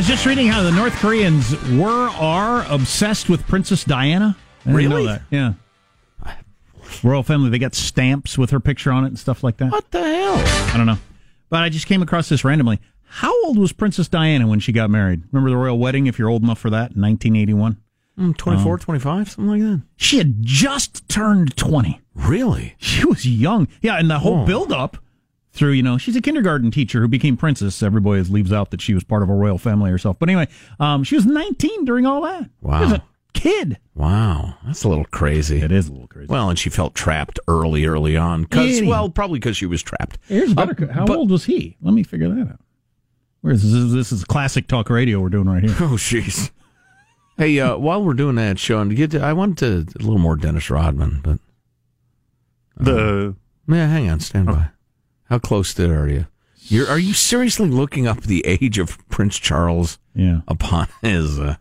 Was just reading how the North Koreans were are obsessed with Princess Diana. I Really? Know that. Yeah. Royal family. They got stamps with her picture on it and stuff like that. What the hell? I don't know, but I just came across this randomly. How old was Princess Diana when she got married? Remember the royal wedding? If you're old enough for that, in 1981. Mm, 24, 25, something like that. She had just turned 20. Really? She was young. Yeah, and the whole Oh. build up through, you know, she's a kindergarten teacher who became princess. Everybody leaves out that she was part of a royal family herself. But anyway, um, she was 19 during all that. She was Wow. a kid. Wow, that's a little crazy. It is a little crazy. Well, and she felt trapped early, early on. Cause, Idiot. well, probably because she was trapped. Here's a better. Uh, how but- old was he? Let me figure that out. Where is this? This is classic talk radio we're doing right here. Oh, jeez. Hey, uh, while we're doing that, Sean, get to, I want to a little more Dennis Rodman, but The yeah, hang on, stand by. How close to it are you? You're, are you seriously looking up the age of Prince Charles yeah. upon his? Uh,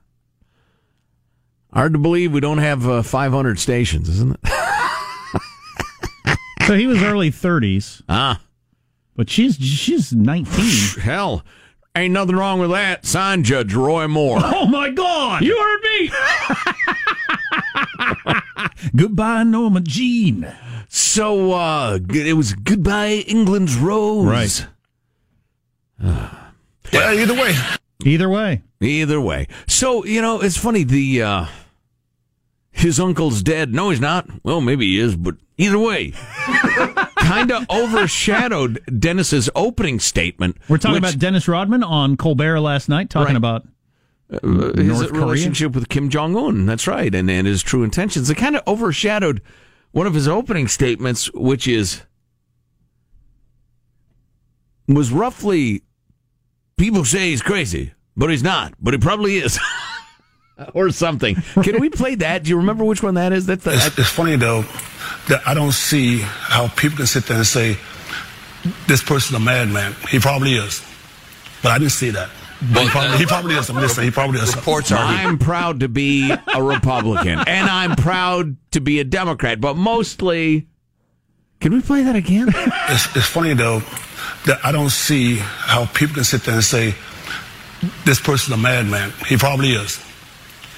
hard to believe we don't have uh, 500 stations, isn't it? So he was early 30s, ah, but she's she's 19. hell, ain't nothing wrong with that. Sign Judge Roy Moore. oh my God! You heard me. Goodbye, Norma Jean. So uh, it was goodbye England's rose. Right. well, either way. Either way, Either way. So, you know, it's funny the uh his uncle's dead. No, he's not. Well, maybe he is, but either way. kind of overshadowed Dennis's opening statement. we're talking which, about Dennis Rodman on Colbert last night, talking Right. about uh, his Korea? relationship with Kim Jong Un. That's right, and, and his true intentions. It kind of overshadowed one of his opening statements, which is was roughly people say he's crazy, but he's not, but he probably is. or something. Can we play that? Do you remember which one that is? That's the, It's, it's funny though that I don't see how people can sit there and say this person's a madman. He probably is, but I didn't see that. But he, probably, he probably is. I'm. He probably is. Reports are I'm proud to be a Republican and I'm proud to be a Democrat, but mostly. Can we play that again? It's, it's funny though that I don't see how people can sit there and say this person's a madman. He probably is,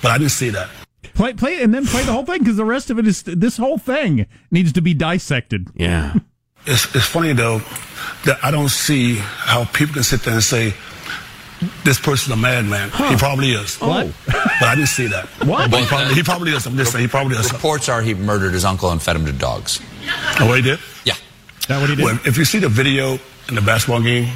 but I didn't see that. Play, play, and then play the whole thing because the rest of it is this whole thing needs to be dissected. Yeah. It's, it's funny though that I don't see how people can sit there and say this person's a madman. He probably is. What? But I didn't see that. What? But he probably, he probably is. I'm just saying he probably is. reports are he murdered his uncle and fed him to dogs. Oh, what he did? Yeah. Is that what he did? Well, if you see the video in the basketball game,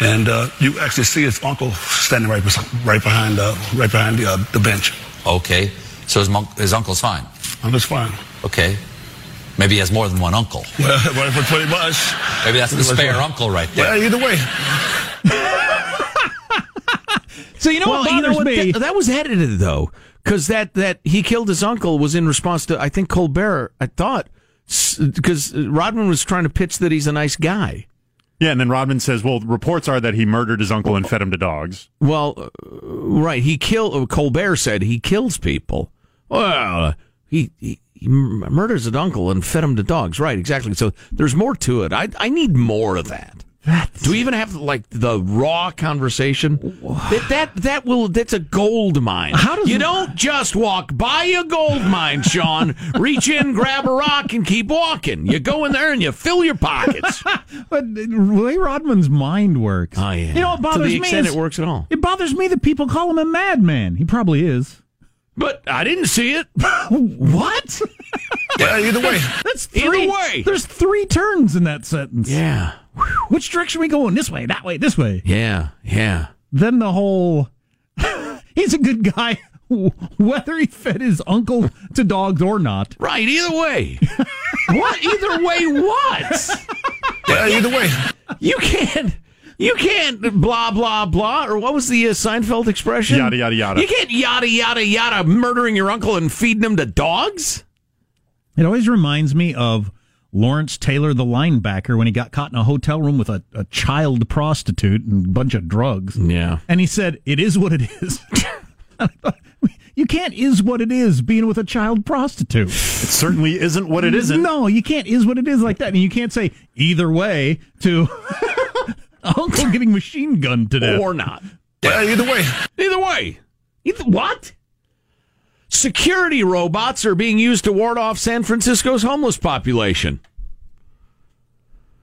and uh, you actually see his uncle standing right, bes- right behind, uh, right behind the, uh, the bench. Okay. So his, mon- his uncle's fine. Uncle's fine. Okay. Maybe he has more than one uncle. Well, well, for pretty much. Maybe that's the Pretty spare uncle right there. Well, either way. so you know what you bothers what? me? That, that was edited though, because that that he killed his uncle was in response to I think Colbert. I thought because Rodman was trying to pitch that he's a nice guy. Yeah, and then Rodman says, "Well, reports are that he murdered his uncle and fed him to dogs." Well, uh, right. He killed. Colbert said he kills people. Well, he, he he murders an uncle and fed him to dogs. Right. Exactly. So there's more to it. I I need more of that. Do we even have like the raw conversation? That that that will that's a gold mine. How does- you don't just walk by a gold mine, Sean? reach in, grab a rock, and keep walking. You go in there and you fill your pockets. But way Rodman's mind works. Oh yeah. You know what to bothers the me extent is it works at all. it bothers me that people call him a madman. He probably is. But I didn't see it. What? Well, either way. That's three. Either way. There's three turns in that sentence. Yeah. Which direction are we going? This way, that way, this way. Yeah. Yeah. Then the whole. he's a good guy, whether he fed his uncle to dogs or not. Right, either way. what? Either way, what? Well, either way. You can't. You can't blah blah blah or what was the uh, Seinfeld expression? Yada, yada, yada. You can't yada yada yada murdering your uncle and feeding him to dogs. It always reminds me of Lawrence Taylor, the linebacker, when he got caught in a hotel room with a, a child prostitute and a bunch of drugs. Yeah. And he said, It is what it is. I thought, you can't is what it is being with a child prostitute. It certainly isn't what it isn't. No, you can't is what it is like that. And you can't say either way to uncle getting machine gunned to death. Or not. Well, either way. Either way. Either, what? Security robots are being used to ward off San Francisco's homeless population.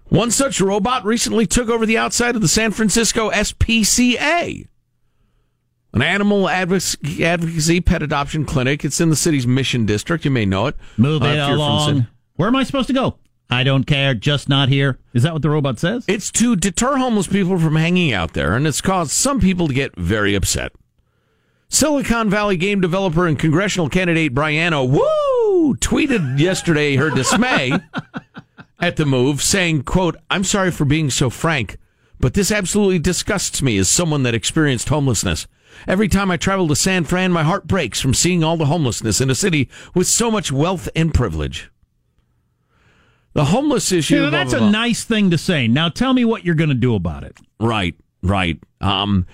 One such robot recently took over the outside of the San Francisco SPCA, an animal advocacy, advocacy pet adoption clinic. It's in the city's Mission District. You may know it. Move Uh, it if you're from along. Where am I supposed to go? I don't care, just not here. Is that what the robot says? It's to deter homeless people from hanging out there, and it's caused some people to get very upset. Silicon Valley game developer and congressional candidate Brianna Wu tweeted yesterday her dismay at the move, saying, quote, I'm sorry for being so frank, but this absolutely disgusts me as someone that experienced homelessness. Every time I travel to San Fran, my heart breaks from seeing all the homelessness in a city with so much wealth and privilege. The homeless issue. You know, blah, that's blah, a blah. nice thing to say. Now tell me what you're going to do about it. Right, right. Um,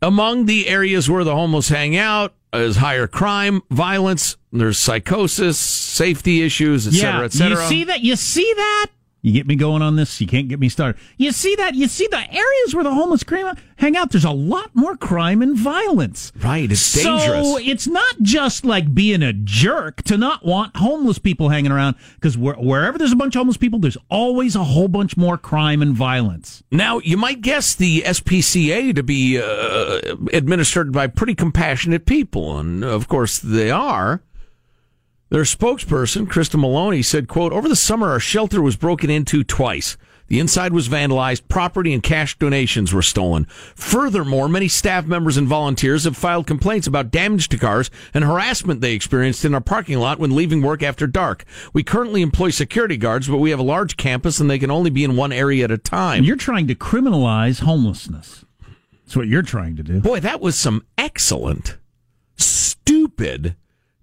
among the areas where the homeless hang out is higher crime, violence. There's psychosis, safety issues, etc., cetera, et cetera. You see that? You see that? You get me going on this. You can't get me started. You see that? You see the areas where the homeless crime hang out. There's a lot more crime and violence. Right, it's dangerous. So it's not just like being a jerk to not want homeless people hanging around because wherever there's a bunch of homeless people, there's always a whole bunch more crime and violence. Now, you might guess the SPCA to be uh, administered by pretty compassionate people, and of course they are. Their spokesperson, Krista Maloney, said, quote, Over the summer, our shelter was broken into twice. The inside was vandalized, property and cash donations were stolen. Furthermore, many staff members and volunteers have filed complaints about damage to cars and harassment they experienced in our parking lot when leaving work after dark. We currently employ security guards, but we have a large campus and they can only be in one area at a time. You're trying to criminalize homelessness. That's what you're trying to do. Boy, that was some excellent, stupid,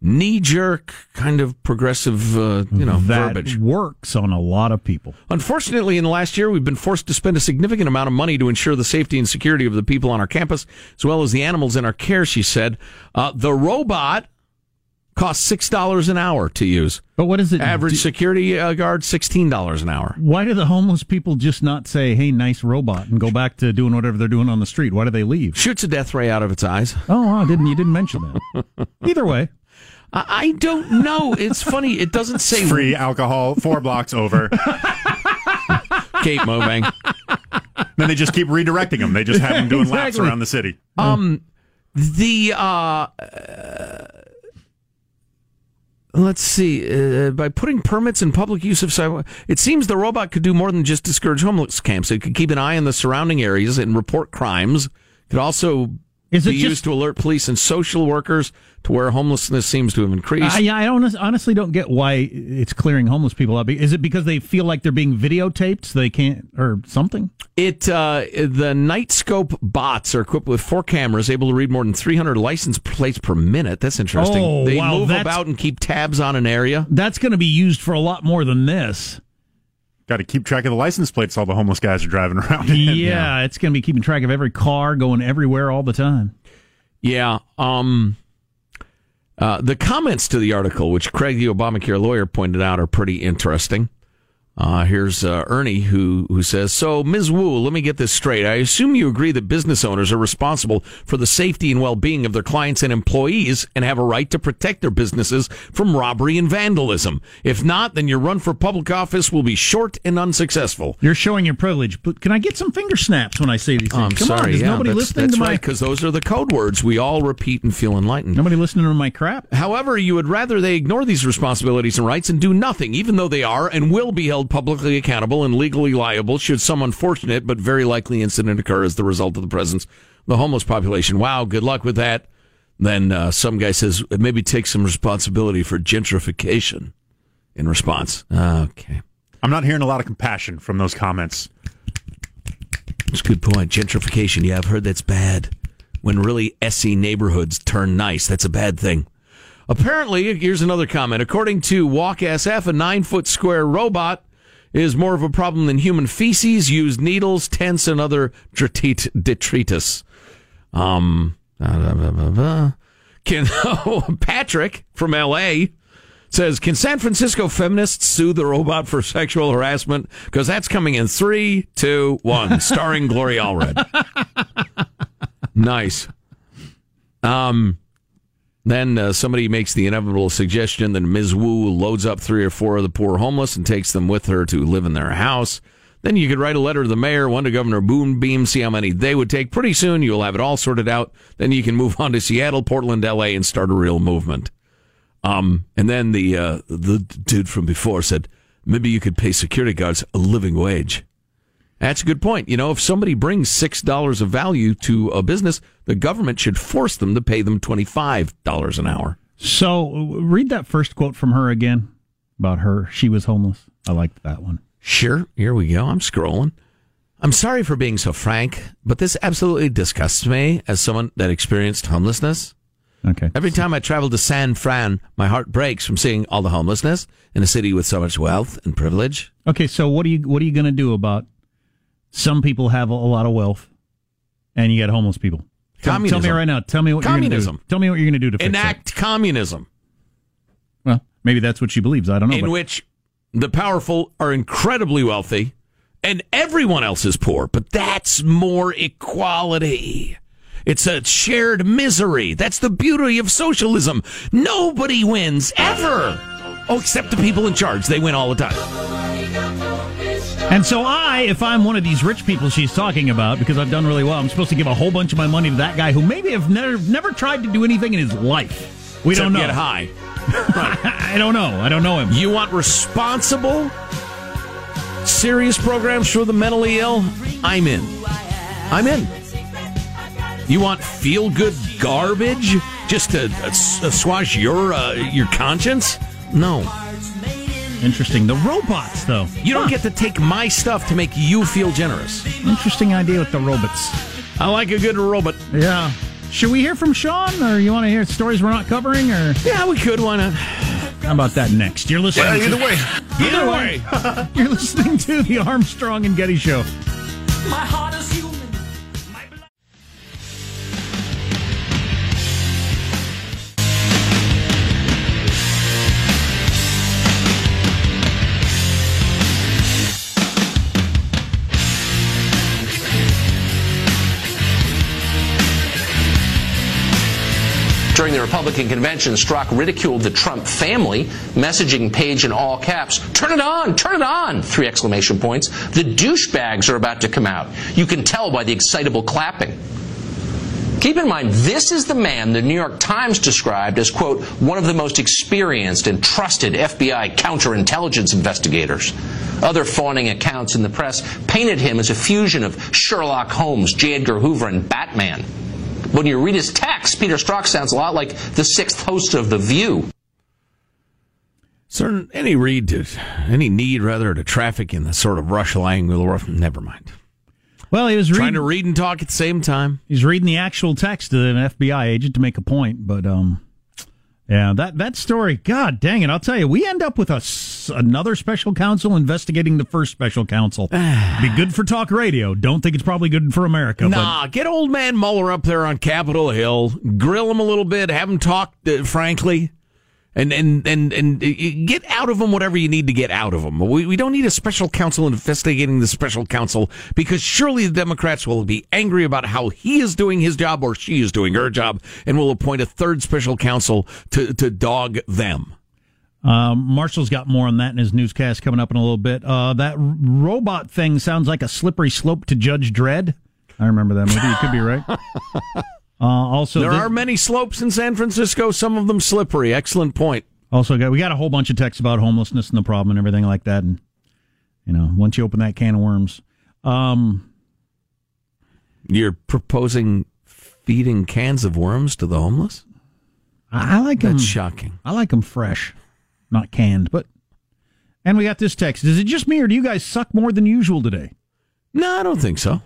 knee jerk kind of progressive, uh, you know, that verbiage. works on a lot of people. Unfortunately, in the last year, we've been forced to spend a significant amount of money to ensure the safety and security of the people on our campus, as well as the animals in our care, she said. Uh, the robot costs $6 an hour to use. But what is it? Average do- security uh, guard, $16 an hour. Why do the homeless people just not say, "Hey, nice robot," and go back to doing whatever they're doing on the street? Why do they leave? Shoots a death ray out of its eyes. Oh, I didn't. You didn't mention that. Either way, I, I don't know. It's funny. It doesn't say Free alcohol four blocks over. Keep moving. then they just keep redirecting them. They just have them doing laps around the city. Um, the uh, uh, let's see. Uh, by putting permits in public use of sidewalk, it seems the robot could do more than just discourage homeless camps. It could keep an eye on the surrounding areas and report crimes. Could also Is it be just- used to alert police and social workers to where homelessness seems to have increased. I, yeah, I don't, honestly don't get why it's clearing homeless people up. Is it because they feel like they're being videotaped, so they can't, or something? It uh, the Knightscope bots are equipped with four cameras, able to read more than 300 license plates per minute. That's interesting. Oh, they wow, move about and keep tabs on an area. That's going to be used for a lot more than this. Got to keep track of the license plates all the homeless guys are driving around. in. Yeah, it's going to be keeping track of every car going everywhere all the time. Yeah. Um, uh, the comments to the article, which Craig, the Obamacare lawyer, pointed out, are pretty interesting. Uh, here's uh, Ernie who who says, "So, Ms. Wu, let me get this straight. I assume you agree that business owners are responsible for the safety and well-being of their clients and employees, and have a right to protect their businesses from robbery and vandalism. If not, then your run for public office will be short and unsuccessful." You're showing your privilege, but can I get some finger snaps when I say these things? I'm Come sorry. on, is yeah, nobody listening to my right, because those are the code words we all repeat and feel enlightened. nobody listening to my crap? However, you would rather they ignore these responsibilities and rights and do nothing, even though they are and will be held publicly accountable and legally liable should some unfortunate but very likely incident occur as the result of the presence of the homeless population. Wow, good luck with that. Then uh, some guy says maybe take some responsibility for gentrification in response. Okay. I'm not hearing a lot of compassion from those comments. That's a good point. Gentrification. Yeah, I've heard that's bad. When really SE neighborhoods turn nice, that's a bad thing. Apparently, here's another comment. According to Walk SF, a nine foot square robot is more of a problem than human feces, used needles, tents, and other detritus. Um, blah, blah, blah. Can oh, Patrick from LA says, "Can San Francisco feminists sue the robot for sexual harassment? Because that's coming in three, two, one, starring Gloria Allred." nice. Um. Then uh, somebody makes the inevitable suggestion that Ms. Wu loads up three or four of the poor homeless and takes them with her to live in their house. Then you could write a letter to the mayor, one to Governor Moonbeam, see how many they would take. Pretty soon you'll have it all sorted out. Then you can move on to Seattle, Portland, LA, and start a real movement. Um, and then the uh, the dude from before said, maybe you could pay security guards a living wage. That's a good point. You know, if somebody brings six dollars of value to a business, the government should force them to pay them twenty five dollars an hour. So, read that first quote from her again about her. She was homeless. I liked that one. Sure, here we go. I'm scrolling. I'm sorry for being so frank, but this absolutely disgusts me as someone that experienced homelessness. Okay. Every time I travel to San Fran, my heart breaks from seeing all the homelessness in a city with so much wealth and privilege. Okay, so what are you what are you going to do about some people have a, a lot of wealth and you got homeless people? Tell, tell me right now. Tell me what Communism. you're going to do. Tell me what you're going to do to fix Enact communism. Well, maybe that's what she believes. I don't know. in but- which the powerful are incredibly wealthy and everyone else is poor. But that's more equality. It's a shared misery. That's the beauty of socialism. Nobody wins ever. Oh, except the people in charge. They win all the time. And so I, if I'm one of these rich people she's talking about, because I've done really well, I'm supposed to give a whole bunch of my money to that guy who maybe have never never tried to do anything in his life. We Except don't know. Get high. I don't know. I don't know him. You want responsible, serious programs for the mentally ill? I'm in. I'm in. You want feel good garbage just to uh, s- assuage your uh, your conscience? No. Interesting. The robots, though. You don't get to take my stuff to make you feel generous. Interesting idea with the robots. I like a good robot. Yeah. Should we hear from Sean, or you want to hear stories we're not covering, or Yeah, we could. Why not? how about that next? You're listening. Yeah, to- either way. Either way. You're listening to the Armstrong and Getty Show. During the Republican convention, Strzok ridiculed the Trump family, messaging Page in all caps, turn it on, turn it on, three exclamation points. The douchebags are about to come out. You can tell by the excitable clapping. Keep in mind, this is the man the New York Times described as, quote, one of the most experienced and trusted FBI counterintelligence investigators. Other fawning accounts in the press painted him as a fusion of Sherlock Holmes, J. Edgar Hoover, and Batman. When you read his text, Peter Strzok sounds a lot like the sixth host of The View. Is there any read to any need rather to traffic in the sort of rush language? Never mind. Well, he was Trying reading. to read and talk at the same time. He's reading the actual text of an FBI agent to make a point, but um, yeah, that that story. God dang it! I'll tell you, we end up with a s- another special counsel investigating the first special counsel. Be good for talk radio. Don't think it's probably good for America. Nah, get old man Mueller up there on Capitol Hill, grill him a little bit, have him talk uh, frankly, and and and and uh, get out of him whatever you need to get out of him. We we don't need a special counsel investigating the special counsel because surely the Democrats will be angry about how he is doing his job or she is doing her job, and will appoint a third special counsel to to dog them. Um, Marshall's got more on that in his newscast coming up in a little bit. Uh, that r- robot thing sounds like a slippery slope to Judge Dredd. I remember that movie. You could be right. Uh, also, there are many slopes in San Francisco, some of them slippery. Excellent point. Also, got we got a whole bunch of texts about homelessness and the problem and everything like that. And you know, once you open that can of worms, um, You're proposing feeding cans of worms to the homeless? I, I like them. That's shocking. I like them fresh, not canned. But and we got this text. Is it just me, or do you guys suck more than usual today? No, I don't think so.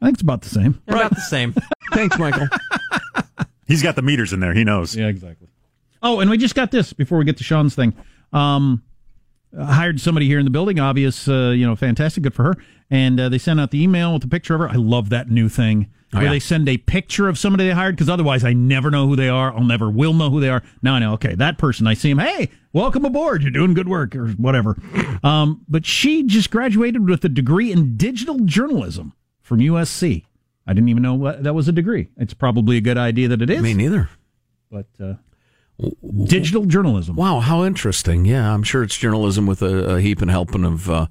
I think it's about the same. About the same. Thanks, Michael. He's got the meters in there. He knows. Yeah, exactly. Oh, and we just got this before we get to Sean's thing. Um, I hired somebody here in the building. Obvious, uh, you know, fantastic, good for her. And uh, they sent out the email with a picture of her. I love that new thing Oh, where yeah. they send a picture of somebody they hired because otherwise I never know who they are. I'll never will know who they are. Now I know. Okay, that person. I see him. Hey, welcome aboard. You're doing good work or whatever. Um, but she just graduated with a degree in digital journalism from USC. I didn't even know what, that was a degree. It's probably a good idea that it is. Me neither. but uh, digital journalism. Wow, how interesting. Yeah, I'm sure it's journalism with a, a heap and helping of uh,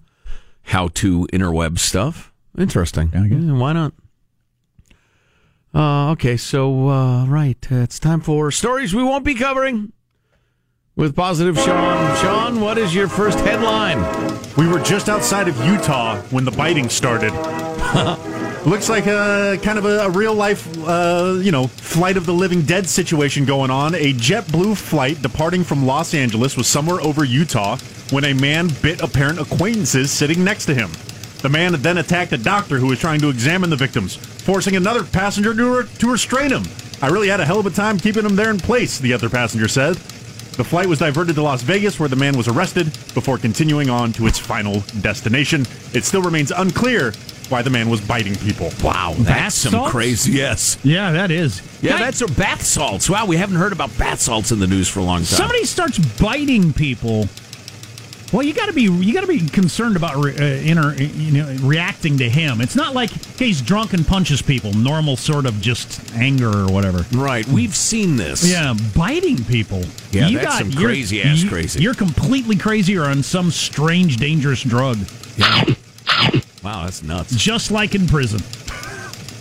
how to interweb stuff. Interesting. Yeah, I guess. Yeah, why not? Uh, okay, so, uh, right, uh, it's time for stories we won't be covering with Positive Sean. Sean, what is your first headline? We were just outside of Utah when the biting started. Looks like a kind of a, a real life, uh, you know, flight of the living dead situation going on. A JetBlue flight departing from Los Angeles was somewhere over Utah when a man bit apparent acquaintances sitting next to him. The man then attacked a doctor who was trying to examine the victims, forcing another passenger to, to restrain him. I really had a hell of a time keeping him there in place, the other passenger said. The flight was diverted to Las Vegas, where the man was arrested before continuing on to its final destination. It still remains unclear why the man was biting people. Wow, that's some salts? crazy. Yes. Yeah, that is. Yeah, Guy- that's a bath salts. Wow, we haven't heard about bath salts in the news for a long time. somebody starts biting people. Well, you got to be you got to be concerned about re, uh, inter, you know reacting to him. It's not like okay, he's drunk and punches people. Normal sort of just anger or whatever. Right, we've seen this. Yeah, biting people. Yeah, that's some you're- crazy-ass you- crazy. You're completely crazy or on some strange, dangerous drug, Wow, that's nuts. just like in prison.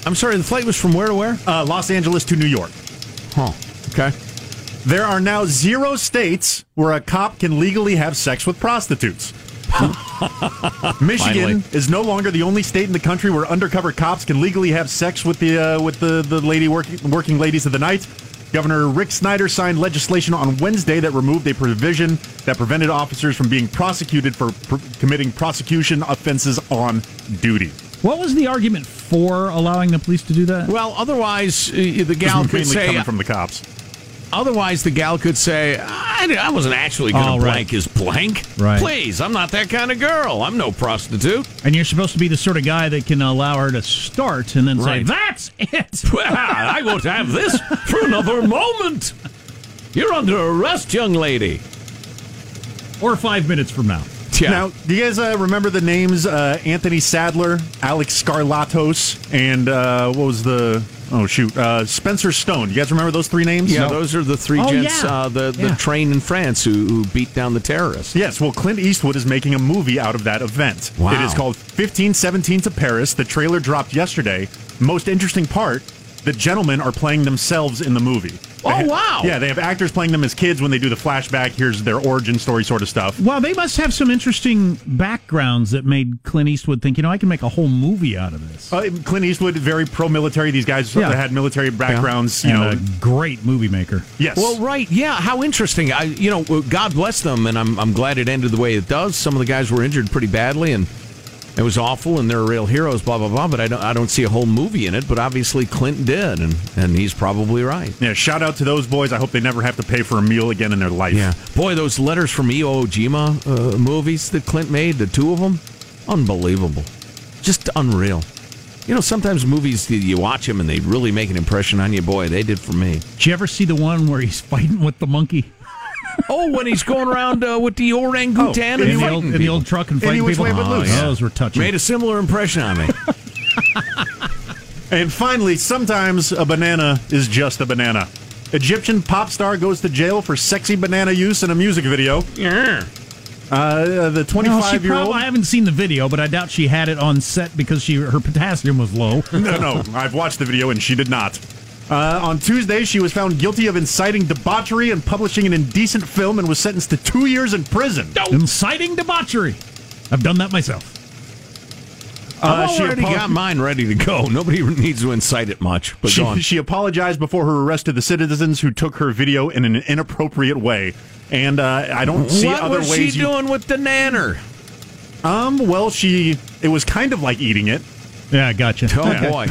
I'm sorry, the flight was from where to where? Uh, Los Angeles to New York. Huh. Okay. There are now zero states where a cop can legally have sex with prostitutes. Michigan Finally. is no longer the only state in the country where undercover cops can legally have sex with the uh, with the, the lady working working ladies of the night. Governor Rick Snyder signed legislation on Wednesday that removed a provision that prevented officers from being prosecuted for pr- committing prosecution offenses on duty. What was the argument for allowing the police to do that? Well, otherwise, uh, the gal This could mainly say. coming from the cops. Otherwise, the gal could say, I, I wasn't actually going to Oh, right. blank his blank. Right. Please, I'm not that kind of girl. I'm no prostitute. And you're supposed to be the sort of guy that can allow her to start and then say, "That's it." Well, I won't have this for another moment. You're under arrest, young lady. or five minutes from now. Yeah. Now, do you guys uh, remember the names uh, Anthony Sadler, Alex Skarlatos, and uh, what was the oh shoot uh, Spencer Stone? You guys remember those three names? yeah, those are the three Oh, gents, yeah. uh, the, the Yeah. train in France who, who beat down the terrorists. Yes, well, Clint Eastwood is making a movie out of that event. Wow. It is called 1517 to Paris. The trailer dropped yesterday. Most interesting part the gentlemen are playing themselves in the movie. Oh, They wow. Yeah, they have actors playing them as kids when they do the flashback. Here's their origin story sort of stuff. Well, they must have some interesting backgrounds that made Clint Eastwood think, you know, I can make a whole movie out of this. Uh, Clint Eastwood, very pro military. These guys Yeah. had military backgrounds. You and know, a great movie maker. yes. Well, right, yeah. How interesting. I, you know, God bless them, and I'm I'm glad it ended the way it does. Some of the guys were injured pretty badly, and it was awful, and they're real heroes. Blah blah blah. But I don't I don't see a whole movie in it. But obviously, Clinton did, and and he's probably right. yeah, shout out to those boys. I hope they never have to pay for a meal again in their life. Yeah, boy, those letters from Iwo Jima uh, movies that Clint made, the two of them, unbelievable, just unreal. You know, sometimes movies you- you watch them and they really make an impression on you. Boy, they did for me. Did you ever see the one where he's fighting with the monkey Oh, when he's going around uh, with the orangutan Oh, and in the, fighting old, in the old truck and fighting which people? way but Oh, loose. yeah, Those were touching. Made a similar impression on me. And finally, sometimes a banana is just a banana. Egyptian pop star goes to jail for sexy banana use in a music video. yeah. Uh, the Well, she 25 year prob- old. I haven't seen the video, but I doubt she had it on set because she her potassium was low. No, no, I've watched the video and she did not. Uh, on Tuesday, she was found guilty of inciting debauchery and publishing an indecent film and was sentenced to two years in prison. Inciting debauchery. I've done that myself. Uh, I've already apo- got mine ready to go. Nobody needs to incite it much. But go on. She, she apologized before her arrest to the citizens who took her video in an inappropriate way. And uh, I don't see what other was she you- doing with the nanner? Um, well, she. It was kind of like eating it. Yeah, gotcha. Oh Okay. boy,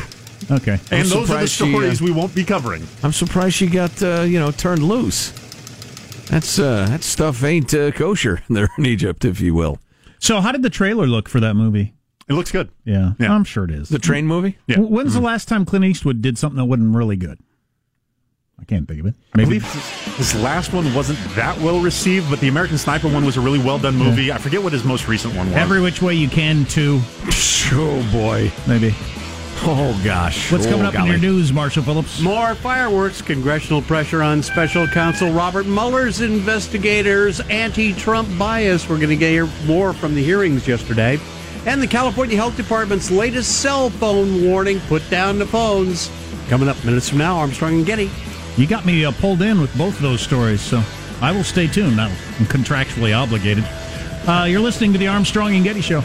Okay. And those are the surprised she, uh, stories we won't be covering. I'm surprised she got uh, you know turned loose. That's uh, that stuff ain't uh, kosher there in Egypt, if you will. So, how did the trailer look for that movie? It looks good. Yeah, Yeah. I'm sure it is. The train movie. Yeah. W- When's the last time Clint Eastwood did something that wasn't really good? I can't think of it. I Maybe. believe his last one wasn't that well received, but the American Sniper one was a really well done movie. I forget what his most recent one was. Every which way you can, too. Oh boy. Maybe. Oh gosh. What's Oh, coming up in your news, Marshall Phillips? More fireworks, congressional pressure on special counsel Robert Mueller's investigators' anti Trump bias. We're going to hear more from the hearings yesterday. And the California Health Department's latest cell phone warning put down the phones. Coming up minutes from now, Armstrong and Getty. You got me uh, pulled in with both of those stories, so I will stay tuned. Now, I'm contractually obligated. Uh, you're listening to the Armstrong and Getty Show.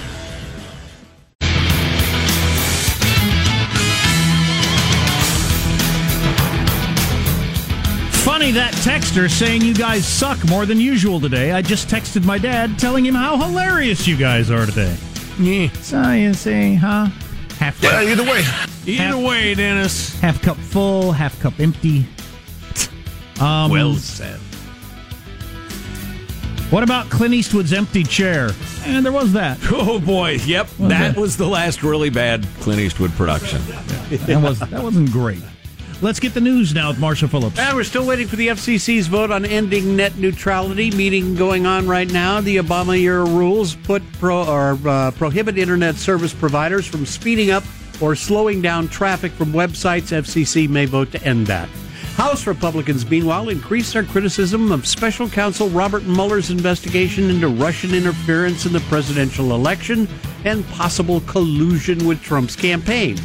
Funny that texter saying you guys suck more than usual today. I just texted my dad telling him how hilarious you guys are today. Yeah. So you say, huh? Half Yeah, either way. Either way, Dennis. half cup full, half cup empty. Um, Well said. What about Clint Eastwood's empty chair? And there was that. Oh boy. Yep. Was that that- was the last really bad Clint Eastwood production. That was that wasn't great. Let's get the news now with Marshall Phillips. And we're still waiting for the FCC's vote on ending net neutrality. Meeting going on right now. The Obama era rules put pro or uh, prohibit internet service providers from speeding up or slowing down traffic from websites. FCC may vote to end that. House Republicans, meanwhile, increased their criticism of special counsel Robert Mueller's investigation into Russian interference in the presidential election and possible collusion with Trump's campaign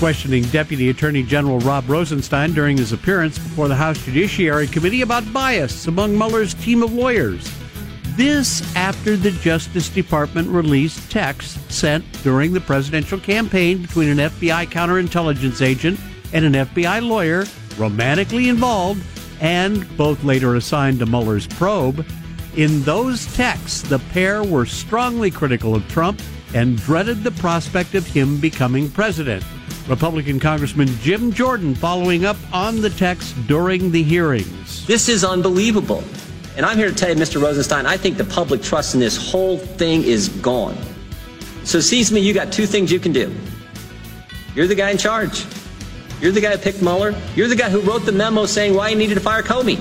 questioning Deputy Attorney General Rob Rosenstein during his appearance before the House Judiciary Committee about bias among Mueller's team of lawyers. This after the Justice Department released texts sent during the presidential campaign between an FBI counterintelligence agent and an FBI lawyer romantically involved and both later assigned to Mueller's probe. In those texts, the pair were strongly critical of Trump and dreaded the prospect of him becoming president. Republican Congressman Jim Jordan following up on the text during the hearings. This is unbelievable. And I'm here to tell you, Mr. Rosenstein, I think the public trust in this whole thing is gone. So to me you got two things you can do. You're the guy in charge. You're the guy who picked Mueller. You're the guy who wrote the memo saying why he needed to fire Comey.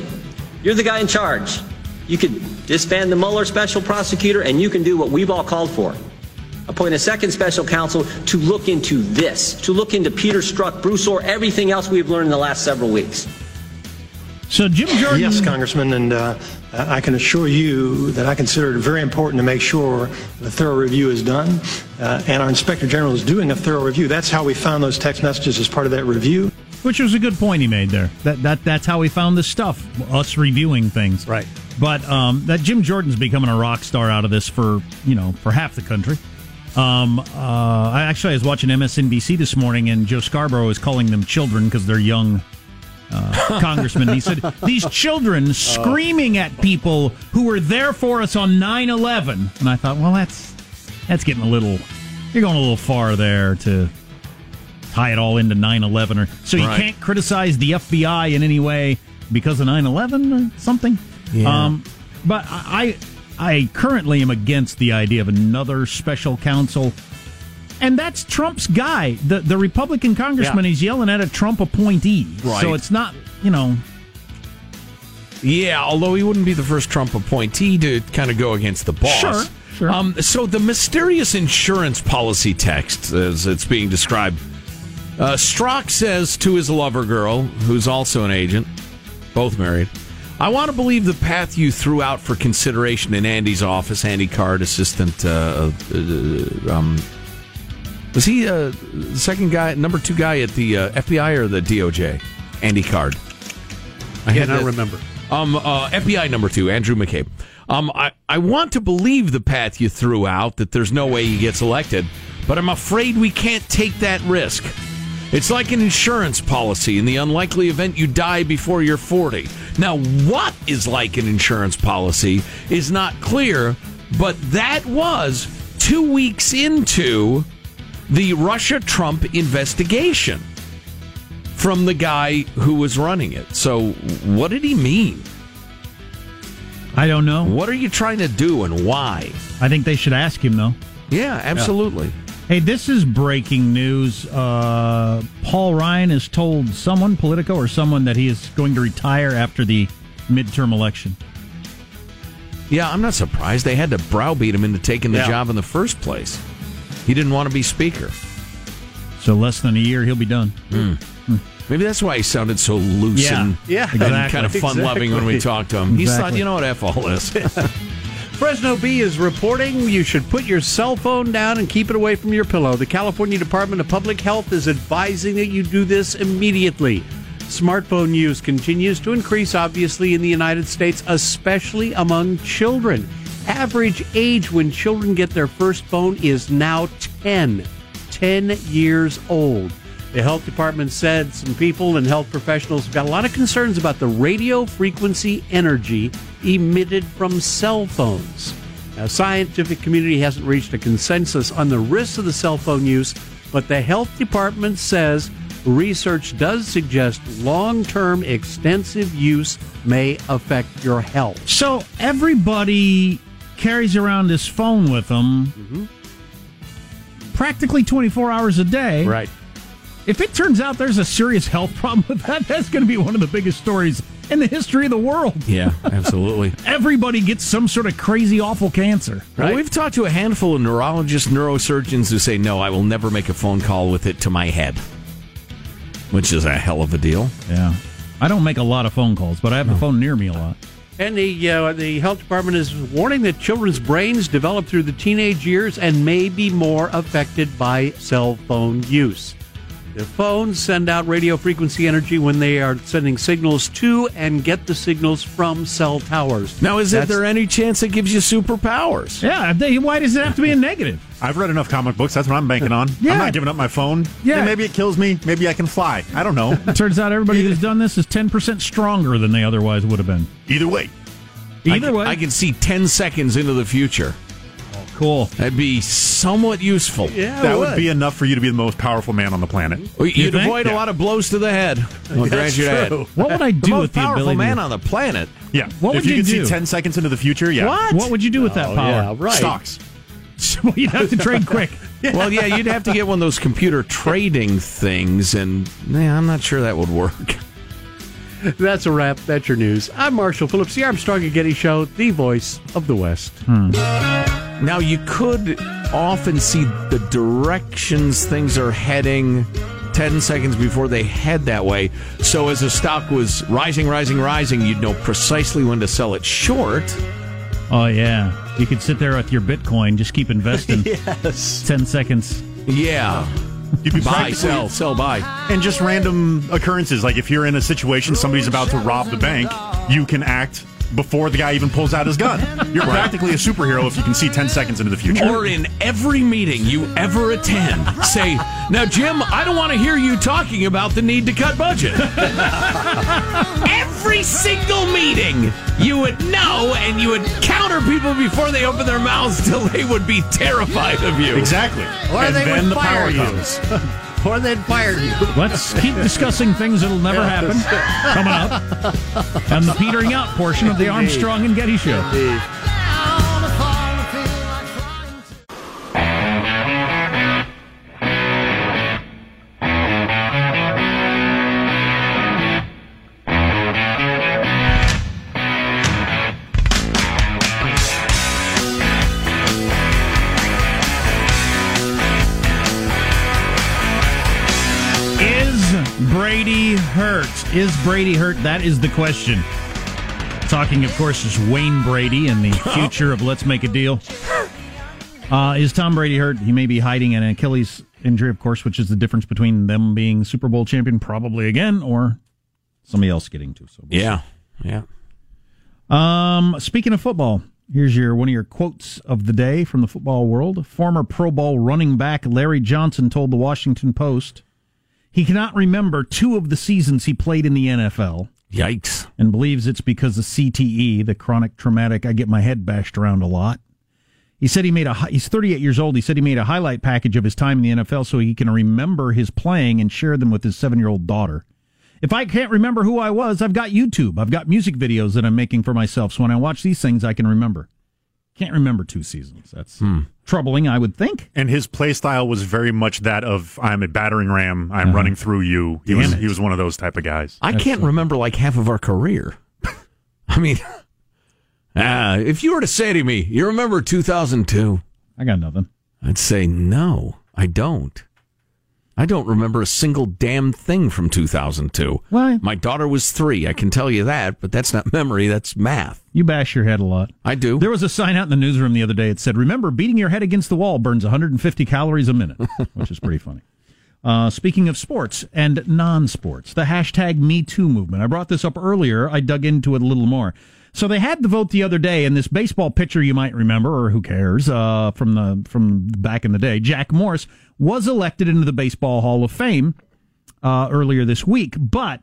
You're the guy in charge. You could disband the Mueller special prosecutor and you can do what we've all called for. Appoint a second special counsel to look into this, to look into Peter Strzok, Bruce Ohr, everything else we've learned in the last several weeks. So Jim Jordan. Yes, Congressman, and uh, I can assure you that I consider it very important to make sure the thorough review is done, uh, and our Inspector General is doing a thorough review. That's how we found those text messages as part of that review. Which was a good point he made there. That that that's how we found this stuff. Us reviewing things. Right. But um, that Jim Jordan's becoming a rock star out of this for you know for half the country. Um, uh, I actually I was watching MSNBC this morning, and Joe Scarborough was calling them children because they're young uh, congressmen. He said these children screaming at people who were there for us on 9-11. and I thought, well, that's that's getting a little. You're going a little far there to tie it all into 9-11 or so you Right. can't criticize the FBI in any way because of 9-11 or something. Yeah. Um, but I, I currently am against the idea of another special counsel. And that's Trump's guy. The the Republican congressman Yeah. he's yelling at a Trump appointee. Right. So it's not, you know, Yeah, although he wouldn't be the first Trump appointee to kind of go against the boss. Sure, sure. Um, so the mysterious insurance policy text, as it's being described, uh, Strzok says to his lover girl, who's also an agent, both married, I want to believe the path you threw out for consideration in Andy's office, Andy Card, assistant, uh, uh, um, was he uh, the second guy, number two guy at the uh, FBI or the DOJ? Andy Card. I had Cannot remember. Um, uh, FBI number two, Andrew McCabe. Um, I, I want to believe the path you threw out that there's no way he gets elected, but I'm afraid we can't take that risk. It's like an insurance policy in the unlikely event you die before you're 40. Now, what is like an insurance policy is not clear, but that was two weeks into the Russia Trump investigation from the guy who was running it. So, what did he mean? I don't know. What are you trying to do and why? I think they should ask him though. Yeah, absolutely. Hey, this is breaking news. Uh, Paul Ryan has told someone, Politico or someone, that he is going to retire after the midterm election. Yeah, I'm not surprised. They had to browbeat him into taking the Yeah. job in the first place. He didn't want to be speaker. So less than a year, he'll be done. Maybe that's why he sounded so loose Yeah. and, Yeah, and exactly. kind of fun loving when we talked to him. He thought, you know what, F all this. Fresno Bee is reporting you should put your cell phone down and keep it away from your pillow. The California Department of Public Health is advising that you do this immediately. Smartphone use continues to increase, obviously, in the United States, especially among children. Average age when children get their first phone is now 10. 10 years old. The health department said some people and health professionals got a lot of concerns about the radio frequency energy emitted from cell phones. Now, scientific community hasn't reached a consensus on the risks of the cell phone use, but the health department says research does suggest long-term extensive use may affect your health. So everybody carries around this phone with them Mm-hmm. practically 24 hours a day. Right. If it turns out there's a serious health problem with that, that's going to be one of the biggest stories in the history of the world. yeah, absolutely. Everybody gets some sort of crazy, awful cancer. Well, we've talked to a handful of neurologists, neurosurgeons who say, no, I will never make a phone call with it to my head, which is a hell of a deal. Yeah. I don't make a lot of phone calls, but I have the phone near me a lot. And the uh, the health department is warning that children's brains develop through the teenage years and may be more affected by cell phone use. The phones send out radio frequency energy when they are sending signals to and get the signals from cell towers. Now, is That's- there any chance it gives you superpowers? Yeah, they, why does it have to be a negative? I've read enough comic books. That's what I'm banking on. Yeah. I'm not giving up my phone. Yeah. maybe it kills me. Maybe I can fly. I don't know. It turns out everybody who's done this is 10% stronger than they otherwise would have been. Either way. I Either can- way. I can see 10 seconds into the future. Cool. That'd be somewhat useful. Yeah, that would. be enough for you to be the most powerful man on the planet. You'd avoid a lot of blows to the head. I'll That's grant you that. true. What would I The do most with the powerful man to- on the planet? Yeah. What if would you, you could do? see 10 seconds into the future, yeah. What? What would you do with that Oh, power? yeah, right. Stocks. well, you'd have to trade quick. Well, yeah, you'd have to get one of those computer trading things, and yeah, I'm not sure that would work. That's a wrap. That's your news. I'm Marshall Phillips, the Armstrong and Getty Show, the voice of the West. Hmm. Now, you could often see the directions things are heading 10 seconds before they head that way. So, as the stock was rising, rising, rising, you'd know precisely when to sell it short. Oh yeah, you could sit there with your Bitcoin, just keep investing. yes. Ten seconds. Yeah. You'd be Buy, sell, sell, buy. And just random occurrences. Like if you're in a situation, somebody's about to rob the bank, you can act before the guy even pulls out his gun. You're Right. practically a superhero if you can see 10 seconds into the future. Or in every meeting you ever attend, say, Now, Jim, I don't want to hear you talking about the need to cut budget. every single meeting, you would know and you would counter people before they open their mouths till they would be terrified of you. Exactly. Or and they then would the fire power you. comes. Or they'd fire you. Let's keep discussing things that'll never happen. Coming up. On the petering out portion of the Armstrong and Getty Show. Is Is Brady hurt? That is the question. Talking, of course, is Wayne Brady and the future of Let's Make a Deal. Uh, is Tom Brady hurt? He may be hiding an Achilles injury, of course, which is the difference between them being Super Bowl champion probably again or somebody else getting to. So we'll Yeah. Yeah. um, speaking of football, here's your one of your quotes of the day from the football world. Former Pro Bowl running back Larry Johnson told the Washington Post he cannot remember two of the seasons he played in the NFL Yikes. and believes it's because of CTE, the chronic traumatic I get my head bashed around a lot. He said he made a he's 38 years old. He said he made a highlight package of his time in the NFL so he can remember his playing and share them with his 7-year-old daughter. If I can't remember who I was, I've got YouTube. I've got music videos that I'm making for myself. So when I watch these things, I can remember. Can't remember two seasons. That's troubling, I would think. And his play style was very much that of I'm a battering ram, I'm Uh-huh. running through you. He was it. he was one of those type of guys. I can't remember like half of our career. I mean, ah, if you were to say to me, you remember 2002? I got nothing. I'd say, no, I don't. I don't remember a single damn thing from 2002. Why? My daughter was three, I can tell you that, but that's not memory, that's math. You bash your head a lot. I do. There was a sign out in the newsroom the other day. It said, "Remember, beating your head against the wall burns 150 calories a minute," which is pretty funny. Uh, speaking of sports and non-sports, the hashtag Me Too movement. I brought this up earlier. I dug into it a little more. So they had the vote the other day, and this baseball pitcher you might remember, or who cares, uh, from the from back in the day, Jack Morris was elected into the Baseball Hall of Fame uh, earlier this week. But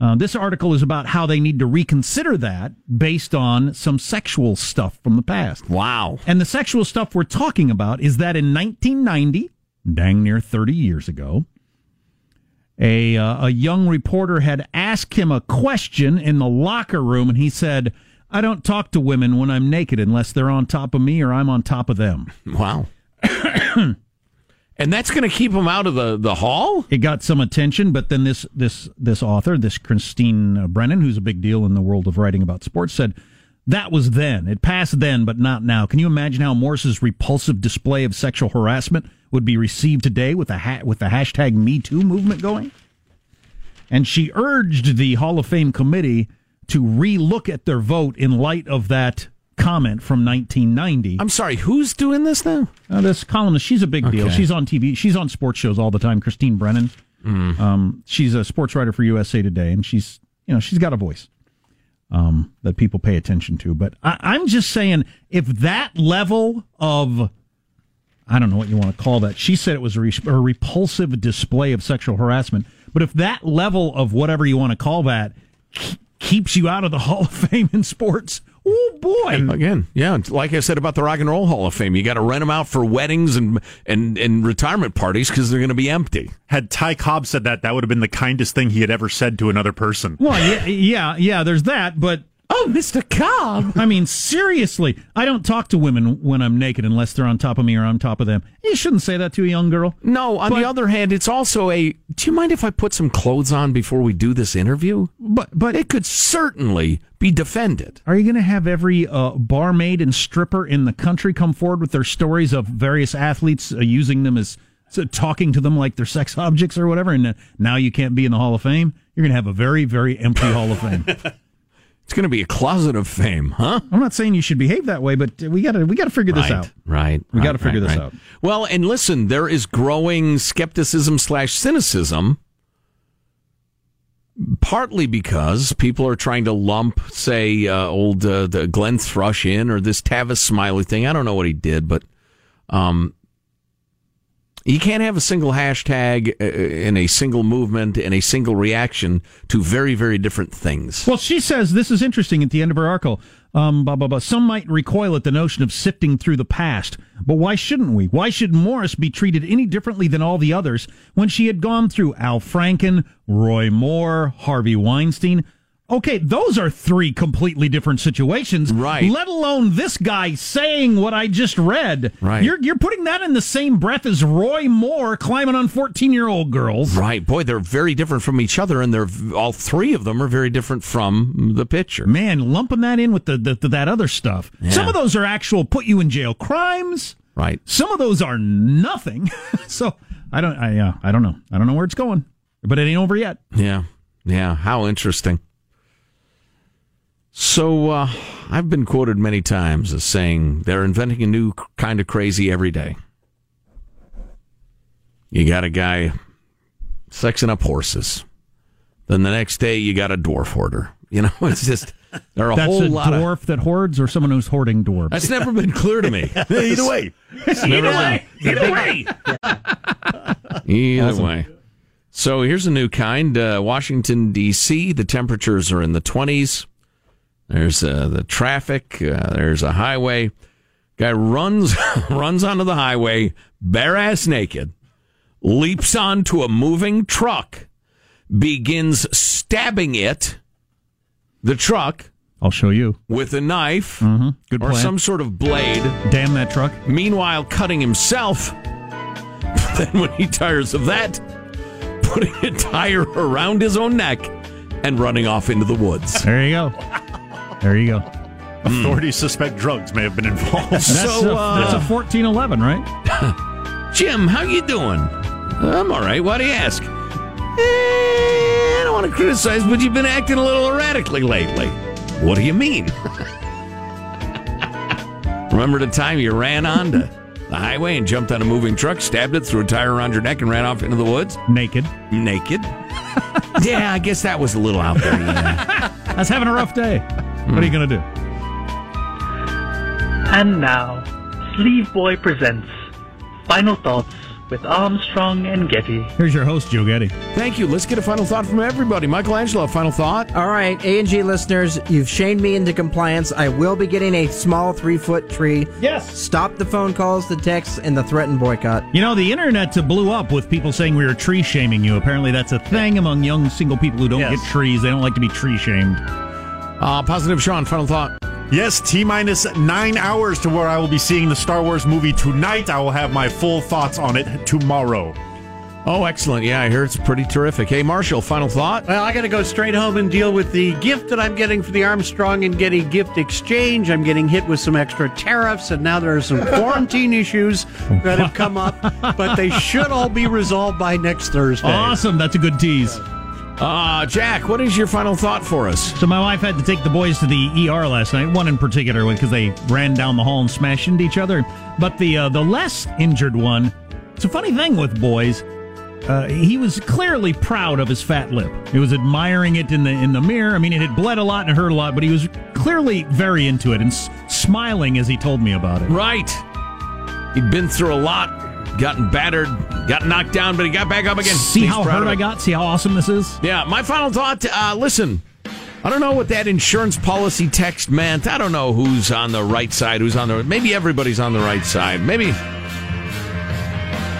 uh, this article is about how they need to reconsider that based on some sexual stuff from the past. Wow. And the sexual stuff we're talking about is that in 1990, dang near 30 years ago, a uh, a young reporter had asked him a question in the locker room, and he said, "I don't talk to women when I'm naked unless they're on top of me or I'm on top of them." Wow. and that's going to keep him out of the, the hall? It got some attention, but then this this this author, this Christine uh, Brennan, who's a big deal in the world of writing about sports, said that was then. It passed then, but not now. Can you imagine how Morris's repulsive display of sexual harassment would be received today with the ha- with the hashtag Me Too movement going? And she urged the Hall of Fame committee to relook at their vote in light of that comment from 1990. I'm sorry, who's doing this now? Uh, this columnist, she's a big deal. She's on TV. She's on sports shows all the time. Christine Brennan. Um, she's a sports writer for USA Today, and she's you know she's got a voice um, that people pay attention to. But I, I'm just saying, if that level of I don't know what you want to call that. She said it was a, re- a repulsive display of sexual harassment. But if that level of whatever you want to call that keeps you out of the Hall of Fame in sports Oh boy! Again, yeah, like I said about the Rock and Roll Hall of Fame, you got to rent them out for weddings and and and retirement parties because they're going to be empty. Had Ty Cobb said that, that would have been the kindest thing he had ever said to another person. Well, yeah, yeah, yeah. There's that, but oh, Mr. Cobb. I mean, seriously, I don't talk to women when I'm naked unless they're on top of me or I'm on top of them. You shouldn't say that to a young girl. No, on But- the other hand, it's also a. Do you mind if I put some clothes on before we do this interview? But but it could certainly be defended. Are you going to have every uh, barmaid and stripper in the country come forward with their stories of various athletes uh, using them as so talking to them like they're sex objects or whatever? And uh, now you can't be in the Hall of Fame. You're going to have a very very empty Hall of Fame. It's going to be a closet of fame, huh? I'm not saying you should behave that way, but we got to we got to figure this Right, out. Right. We right, got to figure right, this out. Well, and listen, there is growing skepticism slash cynicism, partly because people are trying to lump, say, uh, old uh, the Glenn Thrush in or this Tavis Smiley thing. I don't know what he did, but um, you can't have a single hashtag uh, in a single movement and a single reaction to very, very different things. Well, she says this is interesting at the end of her article. Um, blah, blah, blah. Some might recoil at the notion of sifting through the past, but why shouldn't we? Why should Morris be treated any differently than all the others when she had gone through Al Franken, Roy Moore, Harvey Weinstein? Okay, those are three completely different situations. Right. Let alone this guy saying what I just read. Right. You're, you're putting that in the same breath as Roy Moore climbing on 14 year old girls. Right, boy, they're very different from each other, and they're all three of them are very different from the pitcher. Man, lumping that in with the, the, the that other stuff. Yeah. Some of those are actual put you in jail crimes. Right. Some of those are nothing. so I don't. I uh, I don't know. I don't know where it's going, but it ain't over yet. Yeah, yeah. How interesting. So uh, I've been quoted many times as saying they're inventing a new kind of crazy every day. You got a guy sexing up horses. Then the next day you got a dwarf hoarder. You know, it's just there are a That's whole a lot of dwarf that hoards, or someone who's hoarding dwarves. That's never been clear to me. Either way. Either way. Either way. Either Awesome. way. So here's a new kind. Uh, Washington, D.C., the temperatures are in the 20s. There's uh, the traffic. Uh, there's a highway. Guy runs runs onto the highway, bare ass naked, leaps onto a moving truck, begins stabbing it, the truck, I'll show you. with a knife Mm-hmm. Good or plan. some sort of blade. Damn that truck. Meanwhile, cutting himself. then, when he tires of that, putting a tire around his own neck and running off into the woods. There you go. There you go. Authorities suspect drugs may have been involved. That's, So, a, uh, that's a fourteen eleven, right? Jim, how you doing? I'm all right. Why do you ask? Eh, I don't want to criticize, but you've been acting a little erratically lately. What do you mean? Remember the time you ran onto the highway and jumped on a moving truck, stabbed it, threw a tire around your neck, and ran off into the woods? Naked. Naked? yeah, I guess that was a little out there. Yeah. I was having a rough day. What are you gonna do? And now, Sleeve Boy presents Final Thoughts with Armstrong and Getty. Here's your host, Joe Getty. Thank you. Let's get a final thought from everybody. Michelangelo, final thought. All right, A and G listeners, you've shamed me into compliance. I will be getting a small three foot tree. Yes. Stop the phone calls, the texts, and the threatened boycott. You know, the internet blew up with people saying we were tree shaming you. Apparently, that's a thing among young single people who don't Yes. get trees. They don't like to be tree shamed. Uh, positive Sean, final thought. Yes, T minus nine hours to where I will be seeing the Star Wars movie tonight. I will have my full thoughts on it tomorrow. Oh, excellent. Yeah, I hear it's pretty terrific. Hey, Marshall, final thought. Well, I got to go straight home and deal with the gift that I'm getting for the Armstrong and Getty gift exchange. I'm getting hit with some extra tariffs, and now there are some quarantine issues that have come up, but they should all be resolved by next Thursday. Awesome. That's a good tease. Uh, Jack, what is your final thought for us? So my wife had to take the boys to the ER last night. One in particular because they ran down the hall and smashed into each other. But the uh, the less injured one, it's a funny thing with boys. Uh, he was clearly proud of his fat lip. He was admiring it in the in the mirror. I mean, it had bled a lot and hurt a lot, but he was clearly very into it and s- smiling as he told me about it. Right. He'd been through a lot, gotten battered, got knocked down, but he got back up again. See He's how proud hurt I got? See how awesome this is? Yeah, my final thought. Uh, listen, I don't know what that insurance policy text meant. I don't know who's on the right side, who's on the maybe everybody's on the right side. Maybe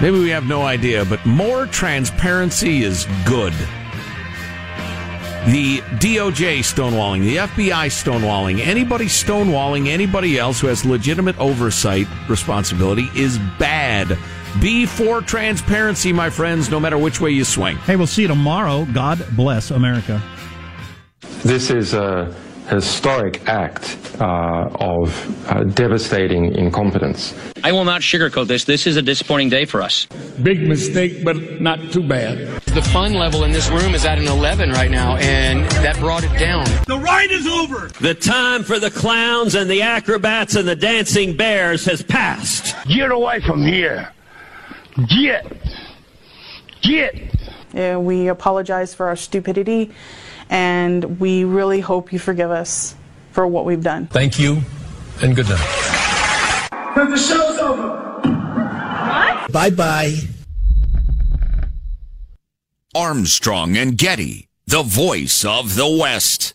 maybe we have no idea, but more transparency is good. The DOJ stonewalling, the FBI stonewalling, anybody stonewalling anybody else who has legitimate oversight responsibility is bad. Be for transparency, my friends, no matter which way you swing. Hey, we'll see you tomorrow. God bless America. This is a historic act uh, of uh, devastating incompetence. I will not sugarcoat this. This is a disappointing day for us. Big mistake, but not too bad. The fun level in this room is at an 11 right now, and that brought it down. The ride is over. The time for the clowns and the acrobats and the dancing bears has passed. Get away from here. Get. Get. And we apologize for our stupidity, and we really hope you forgive us for what we've done. Thank you, and good night. Because the show's over. What? Bye bye. Armstrong and Getty, the voice of the West.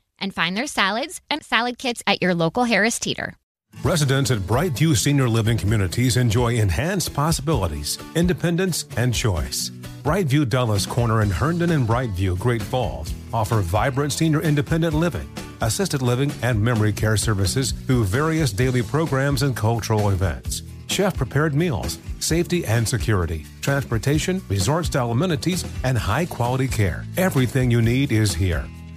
and find their salads and salad kits at your local Harris Teeter. Residents at Brightview Senior Living Communities enjoy enhanced possibilities, independence, and choice. Brightview Dulles Corner in Herndon and Brightview, Great Falls, offer vibrant senior independent living, assisted living, and memory care services through various daily programs and cultural events. Chef prepared meals, safety and security, transportation, resort style amenities, and high quality care. Everything you need is here.